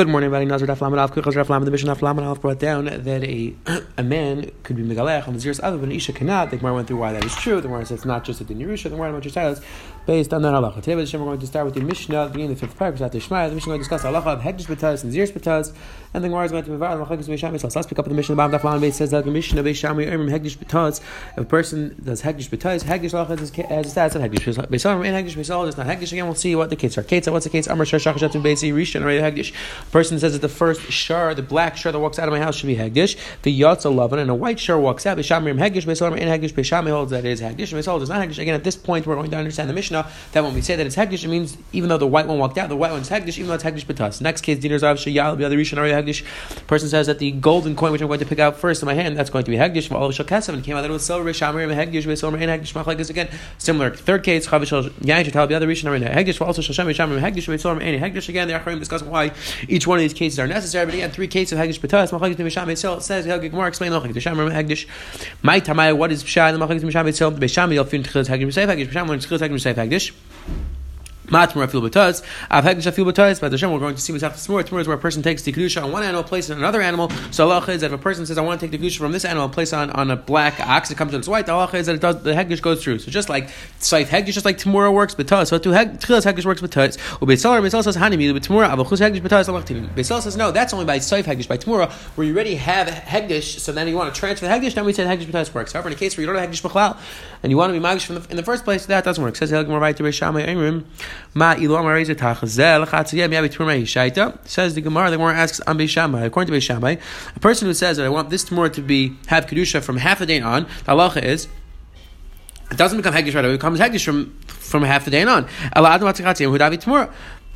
Good morning, everybody. Nazir Daf Lamed Alf, Kuchas Daf Lamed, the Mishnah Daf Lamed brought down that a a man could be Megalech on the Zeros other than Isha cannot. The Gemara went through why that is true. The Gemara says it's not just a Din Yerusha. The Gemara through titles based on that halacha. Today, we're going to start with the Mishnah, beginning the fifth paragraph, after Shmaya. The Mishnah is going to discuss halacha of Hekdesh B'taz and Zeros B'taz, and the Gemara is going to move on. Let's pick up the Mishnah. The Daf Beit says that the Mishnah Beishami Ermim Hekdesh B'taz. If a person does Hekdesh B'taz, Hekdesh halacha has a status of Hekdesh. Beisalim and Hekdesh Beisal is not Hekdesh. Again, we'll see what the case are. Kate, what's the case? Amar Shashach Shatim Beisi Rishon Hekdesh. Person says that the first shar, the black shar that walks out of my house should be hegdish. The yatza lovin and a white shar walks out. B'shamrim hegdish. B'solam in hegdish. B'shami holds that it is hegdish. B'sol is not hegdish. Again, at this point, we're going to understand the Mishnah that when we say that it's hegdish, it means even though the white one walked out, the white one's hegdish, even though it's hegdish b'tas. Next case, diners of shayal the other rishon hegdish. Person says that the golden coin which I'm going to pick out first in my hand, that's going to be hegdish. All of shal and came out that it was silver. B'shamrim hegdish. B'solam in hegdish. Machlekes again. Similar. Third case, chavish yain should the other rishon hegdish. Also shal shem hegdish. B'solam in hegdish. Again, the Acharim discuss why each one of these cases are necessary. But again, three cases of Hagdish B'tas, Machlekes B'Misham Eitzel, says Helge Gemara, explain Machlekes B'Sham Hagdish. My Tamaya, what is Pshah, the Machlekes B'Misham Eitzel, B'Sham Yel Fin Tchilas Hagdish B'Seif Hagdish, B'Sham when Tchilas Hagdish B'Seif Hagdish. Matmur afil b'taz. Av hegdish afil b'taz. But Hashem, we're going to see what's after tomorrow. Is where a person takes the kedusha on one animal, places it on another animal. So Allah is that if a person says, "I want to take the kedusha from this animal, place on on a black ox, it comes to its white." The Allah is that it does the hegdish goes through. So just like saif hegdish, just like tomorrow works b'taz. So to tchilas hegdish works b'taz. Ubeitzalar Beisal says hanimi b'tomorrow avachus hegdish b'taz alachtivim. Beisal says no, that's only by saif hegdish by tomorrow where you already have hegdish. So then you want to transfer the hegdish. Then we say hegdish b'taz works. However, in a case where you don't have hegdish b'chlal and you want to be magish in the first place, that doesn't work. Says right to Beishamay Emrim ma ilu Says the Gemara, the Gemara asks on Beishamai. According to Beishamai, a person who says that I want this tomorrow to be have kedusha from half a day on, the halacha is it doesn't become hegdish right away. It becomes hegdish from from half the day on.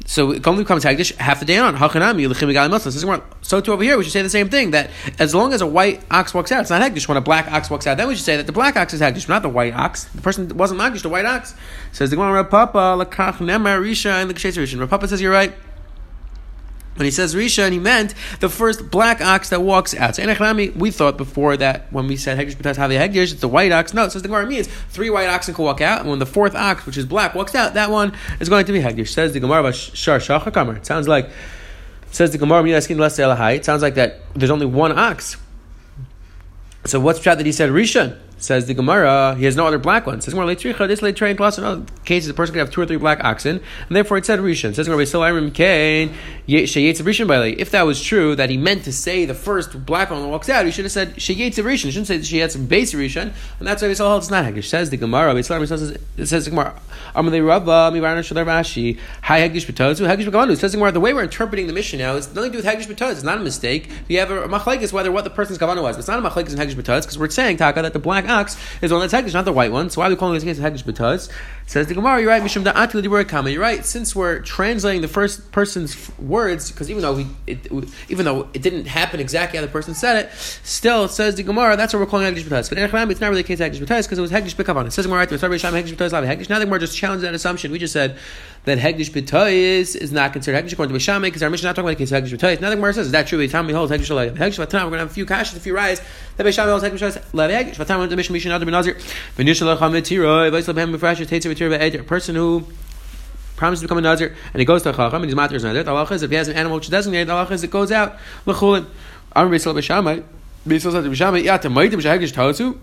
So only becomes hagdish half the day on. How can I the gammas so to over here, we should say the same thing that as long as a white ox walks out, it's not hagdish. When a black ox walks out, then we should say that the black ox is hagdish, not the white ox. The person wasn't hagdish, the white ox. Says the Gemara, Papa lakach nemar risha and the kshes rishon. Papa says you're right. When he says Risha, and he meant the first black ox that walks out. So in Echnami, we thought before that when we said Hegdish B'tas Havi Hegdish, it's the white ox. No, it says the Gemara means three white oxen can walk out, and when the fourth ox, which is black, walks out, that one is going to be Hegdish. Says the Gemara Shar Shachakamar. It sounds like says the Gemara It sounds like that there's only one ox. So what's the that he said Rishon? Says the Gemara, he has no other black ones. Says more leitricha, this leitrain plus in other cases the person could have two or three black oxen, and therefore it said rishon. Says Gemara, Irim Kain sheyetz rishon by If that was true, that he meant to say the first black one walks out, he should have said sheyetz rishon. He shouldn't say sheyetz base rishon, and that's why we saw it's not haggish. Says the Gemara, says it says the Gemara, Amalei Rava mivarna shadar Rashi, hi haggish b'tozu b'gavanu. Says the Gemara, the way we're interpreting the mission now is nothing to do with haggish b'toz. It's not a mistake. You have a machlekes whether what the person's kavana was. It's not a machlekes in haggish b'toz because we're saying taka that the black ox is one that's hegdish, not the white one. So why are we calling this case hegdish b'taz? Says the Gemara, you're right, Mishum l'dibur kama. You're right, since we're translating the first person's words, because even though we, it, even though it didn't happen exactly how the person said it, still it says the Gemara, that's what we're calling hegdish b'taz. But in it's not really the case hegdish b'taz because it was hegdish b'kavan. It says the Gemara right there, hegdish b'taz hegdish. Now the Gemara just challenged that assumption. We just said that hegdish b'taz is not considered hegdish according to Bishame because our mission is not talking about the case hegdish b'taz. Now the Gemara says, is that true? The time we hold hegdish b'taz, hegdish b'taz, we're going to have a few kashas, a few rise. That Bishame holds hegdish b'taz, hegdish b'taz, the mission mission other benazir. V'nishal chametira, hem b'fresh, tetzir b'tir a person who promises to become a nazir and he goes to a chacham and he's matir nazir. The halacha is if he has an animal which is designated, the halacha is it goes out l'chulin. Amr b'yisrael b'shamai, b'yisrael said b'shamai, yeah, to maitim b'shagish tosu.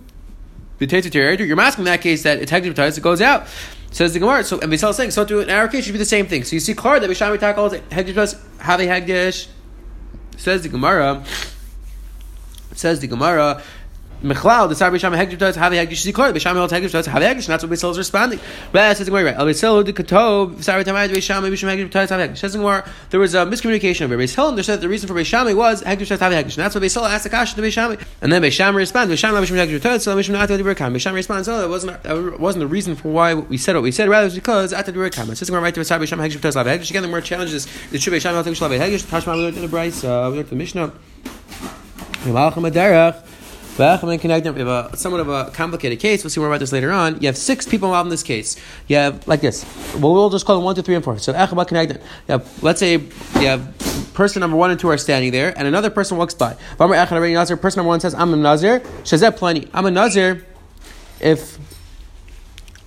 You're masking in that case that it's hegdish b'tais, it goes out. Says the Gemara. So and Beisal saying so. To in our case, should be the same thing. So you see, clear that Bishami tackles hegdish b'tais have a. Says the Gemara. Says the Gemara. Mechlal, the Sar Bisham Hegdish does have a Hegdish Zikor, Bisham Held Hegdish does have a Hegdish, and that's what Beisil is responding. But says the Gemara, El Beisil the Katov, Sar Tamai Bisham Bisham Hegdish does have Hegdish. There was a miscommunication over Beisil, and they said the reason for Bisham was Hegdish does have a Hegdish, and that's what Beisil asked the Kasha to Bisham. And then Bisham responds, Bisham Bisham Hegdish does, so Bisham Atad Berkam. Bisham responds, oh, that wasn't that wasn't the reason for why we said what we said, rather it was because Atad Berkam. It says the Gemara right to Sar Bisham Hegdish does have Hegdish. Again, the Gemara challenges the Shub Bisham Hegdish have Hegdish. Tashma we learned the Bryce, we learned the Mishnah. We have a, somewhat of a complicated case. We'll see more about this later on. You have six people involved in this case. You have like this. Well, we'll just call them one, two, three, and four. So Echaba have, let's say you have person number one and two are standing there, and another person walks by. Person number one says, "I'm a nazir." Shazet plenty. I'm a nazir. If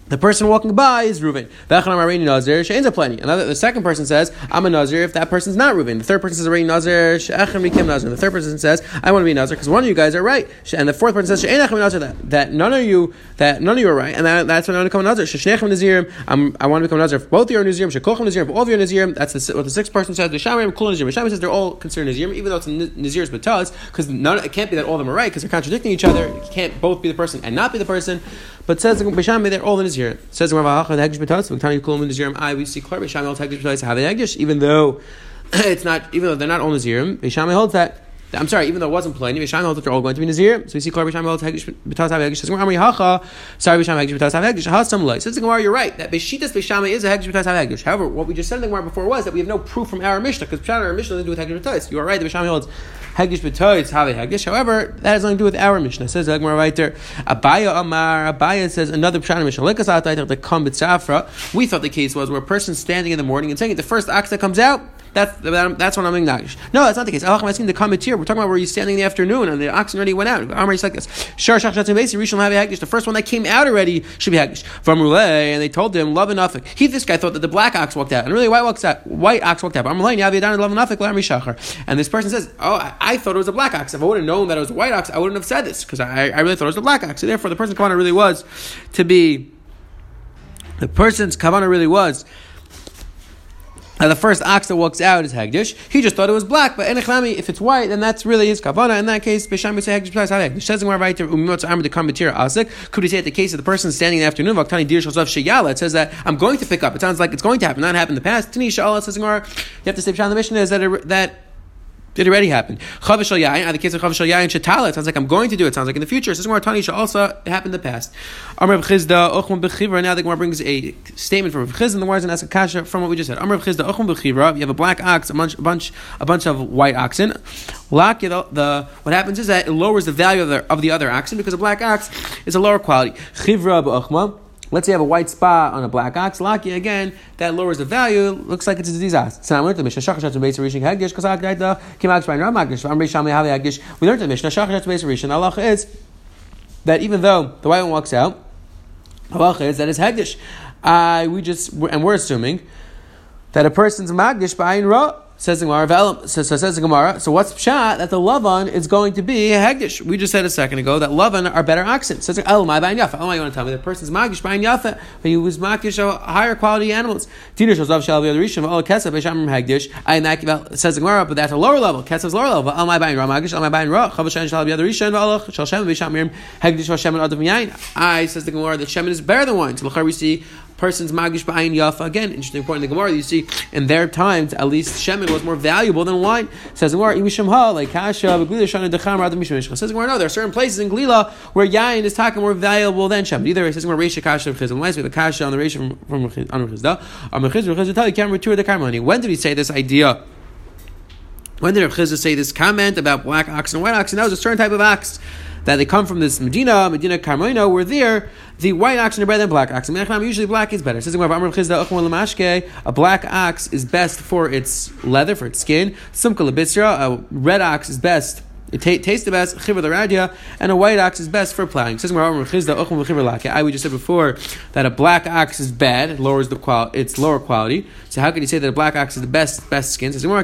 the person walking by is Reuven. And another, the second person says, I'm a Nazir if that person's not Reuven. The third person says, Areni Nazir, The third person says, I want to be Nazir because one of you guys are right. And the fourth person says, that, that none of you that none of you are right. And that, that's when I want to become a Nazir. I'm, I want to become a Nazir if both of you are Nazirim. Shekochem Nazirim, all of you are Nazirim. That's the, what the sixth person says. The Shamayim, Kul Nazirim. The says they're all considered Nazirim, even though it's Nazir's Bataz, because it can't be that all of them are right because they're contradicting each other. You can't both be the person and not be the person. But says the Bishami, they're all in Nazir. Says I we see Bishami all Hegdish B'Taz have an Hegdish, even though it's not, even though they're not all Nazirim. Bishami holds that. I'm sorry, even though it wasn't holds that they're all going to be Nazir. So we see clear Bishami holds Hegdish B'Taz have Hegdish. Says Amri Hacha, sorry Bishami Hegdish B'Taz have Hegdish. Hasam. Says the Gemara, you're right that Bishitas Bishami is a Hegdish B'Taz have However, what we just said in the Gemara before was that we have no proof from our Mishnah because Pshat our Mishnah doesn't do with Hegdish B'Taz. You are right that Bishami holds Hegdish b'toitz have Hegdish. However, that has nothing to do with our Mishnah. Says the Gemara there. Abaya Amar. Abaya says another pshat Mishnah. Likas atayter the kam b'tzafra. We thought the case was where a person's standing in the morning and saying the first ox that comes out. That's that's when I'm acknowledged. No, that's not the case. I'm asking the here. We're talking about where you're standing in the afternoon and the oxen already went out. Amar like this. Shar shach shatzim rishon have hagdish. The first one that came out already should be hagdish. From Rulay, and they told him love enough. He this guy thought that the black ox walked out, and really white walks out. White ox walked out. Amar yavidan love enough. And this person says, oh, I, I, thought it was a black ox. If I would have known that it was a white ox, I wouldn't have said this because I, I really thought it was a black ox. So therefore, the person's kavana really was to be. The person's kavana really was now the first ox that walks out is Hegdish. He just thought it was black, but Enechlami, if it's white, then that's really his kavana. In that case, Bisham say Hegdish plus Hegdish. Says right there, Umimot the Kambatir Asik. Could he say at the case of the person standing in the afternoon, Vaktani Dir Shosov Sheyala, it says that I'm going to pick up. It sounds like it's going to happen, not happen in the past. Tani Shala says in you have to say Bisham the mission is that it, that did already happen. Chavish yayin, the case of chavish yayin shetala, it sounds like I'm going to do it. it sounds like in the future. It says more Tani also happened in the past. Amr Chizda ochum bechivra. Now the Gemara brings a statement from Chizda, and the Gemara and ask a kasha from what we just said. Amr Chizda ochum bechivra. You have a black ox, a bunch, a bunch, a bunch of white oxen. Lak, the what happens is that it lowers the value of the of the other oxen because a black ox is a lower quality. Chivra b'ochma. Let's say you have a white spot on a black ox, lucky again, that lowers the value, looks like it's a disease So now we learned the Mishnah. We learned the Mishnah, Shachar Shatsu Beis Rishon, Allah is that even though the white one walks out, Allah is that it's Hagdish. Uh, we just, and we're assuming that a person's Magdish Bain Ra, Says the Gemara, so, so says the Gemara. So what's pshat that the lavan is going to be a hegdish? We just said a second ago that lavan are better oxen. Says El my bain yafa. Oh, my, you want to tell me the person's magish bain yafa, but he was magish higher quality animals. Dina shozav shal v'yadarishim all oh, kesef b'shamim hegdish. I that says the Gemara, but that's a lower level. Kesef's lower level. El my bain ra magish. El my bain ra chavashan shal v'yadarishim v'alach shal shem v'shamim hegdish v'shem and adav yain. I says the Gemara that shemen is better than wine. So we see person's magish ba'ayin yafa. Again, interesting point in the Gemara. You see, in their times, at least shemen was more valuable than wine. Says the ha like kasha beglila shana decham rather misham Says the Gemara, no, there are certain places in Glila where yain is talking more valuable than shemen. Either it says Gemara reisha kasha of chizim. Last week the kasha on the reisha from from on chizda. On chizda, chizda tell you can't return the karmani. When did he say this idea? When did Rav Chizda say this comment about black ox and white ox? And that was a certain type of ox that they come from this Medina, Medina Carmona, where there the white oxen are better than black oxen. Usually black is better. A black ox is best for its leather, for its skin. A red ox is best t- tastes the best, chiver the radia, and a white ox is best for plowing. I we just said before that a black ox is bad, it lowers the qual its lower quality. So how can you say that a black ox is the best best skin? Says again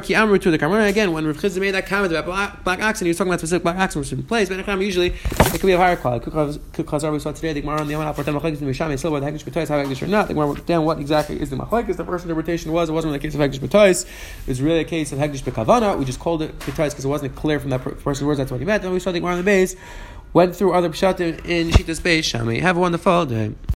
when Rav Chizda made that comment about black, black ox and he was talking about specific black ox in a certain place, but usually it could be of higher quality. Kukazar we saw today, the Gemara on the Yom HaPortem Machlekes the Mishami still whether Hagdish B'Tois have Hagdish or not. The Gemara down what exactly is the Machlekes. The first interpretation was it wasn't really a case of Hagdish B'Tois. It was really a case of Hagdish B'Kavana. We just called it B'Tois because it wasn't clear from that words that's what he meant. And we saw the Gemara on the base, went through other pshatim in Shita's base. Shami. Have a wonderful day.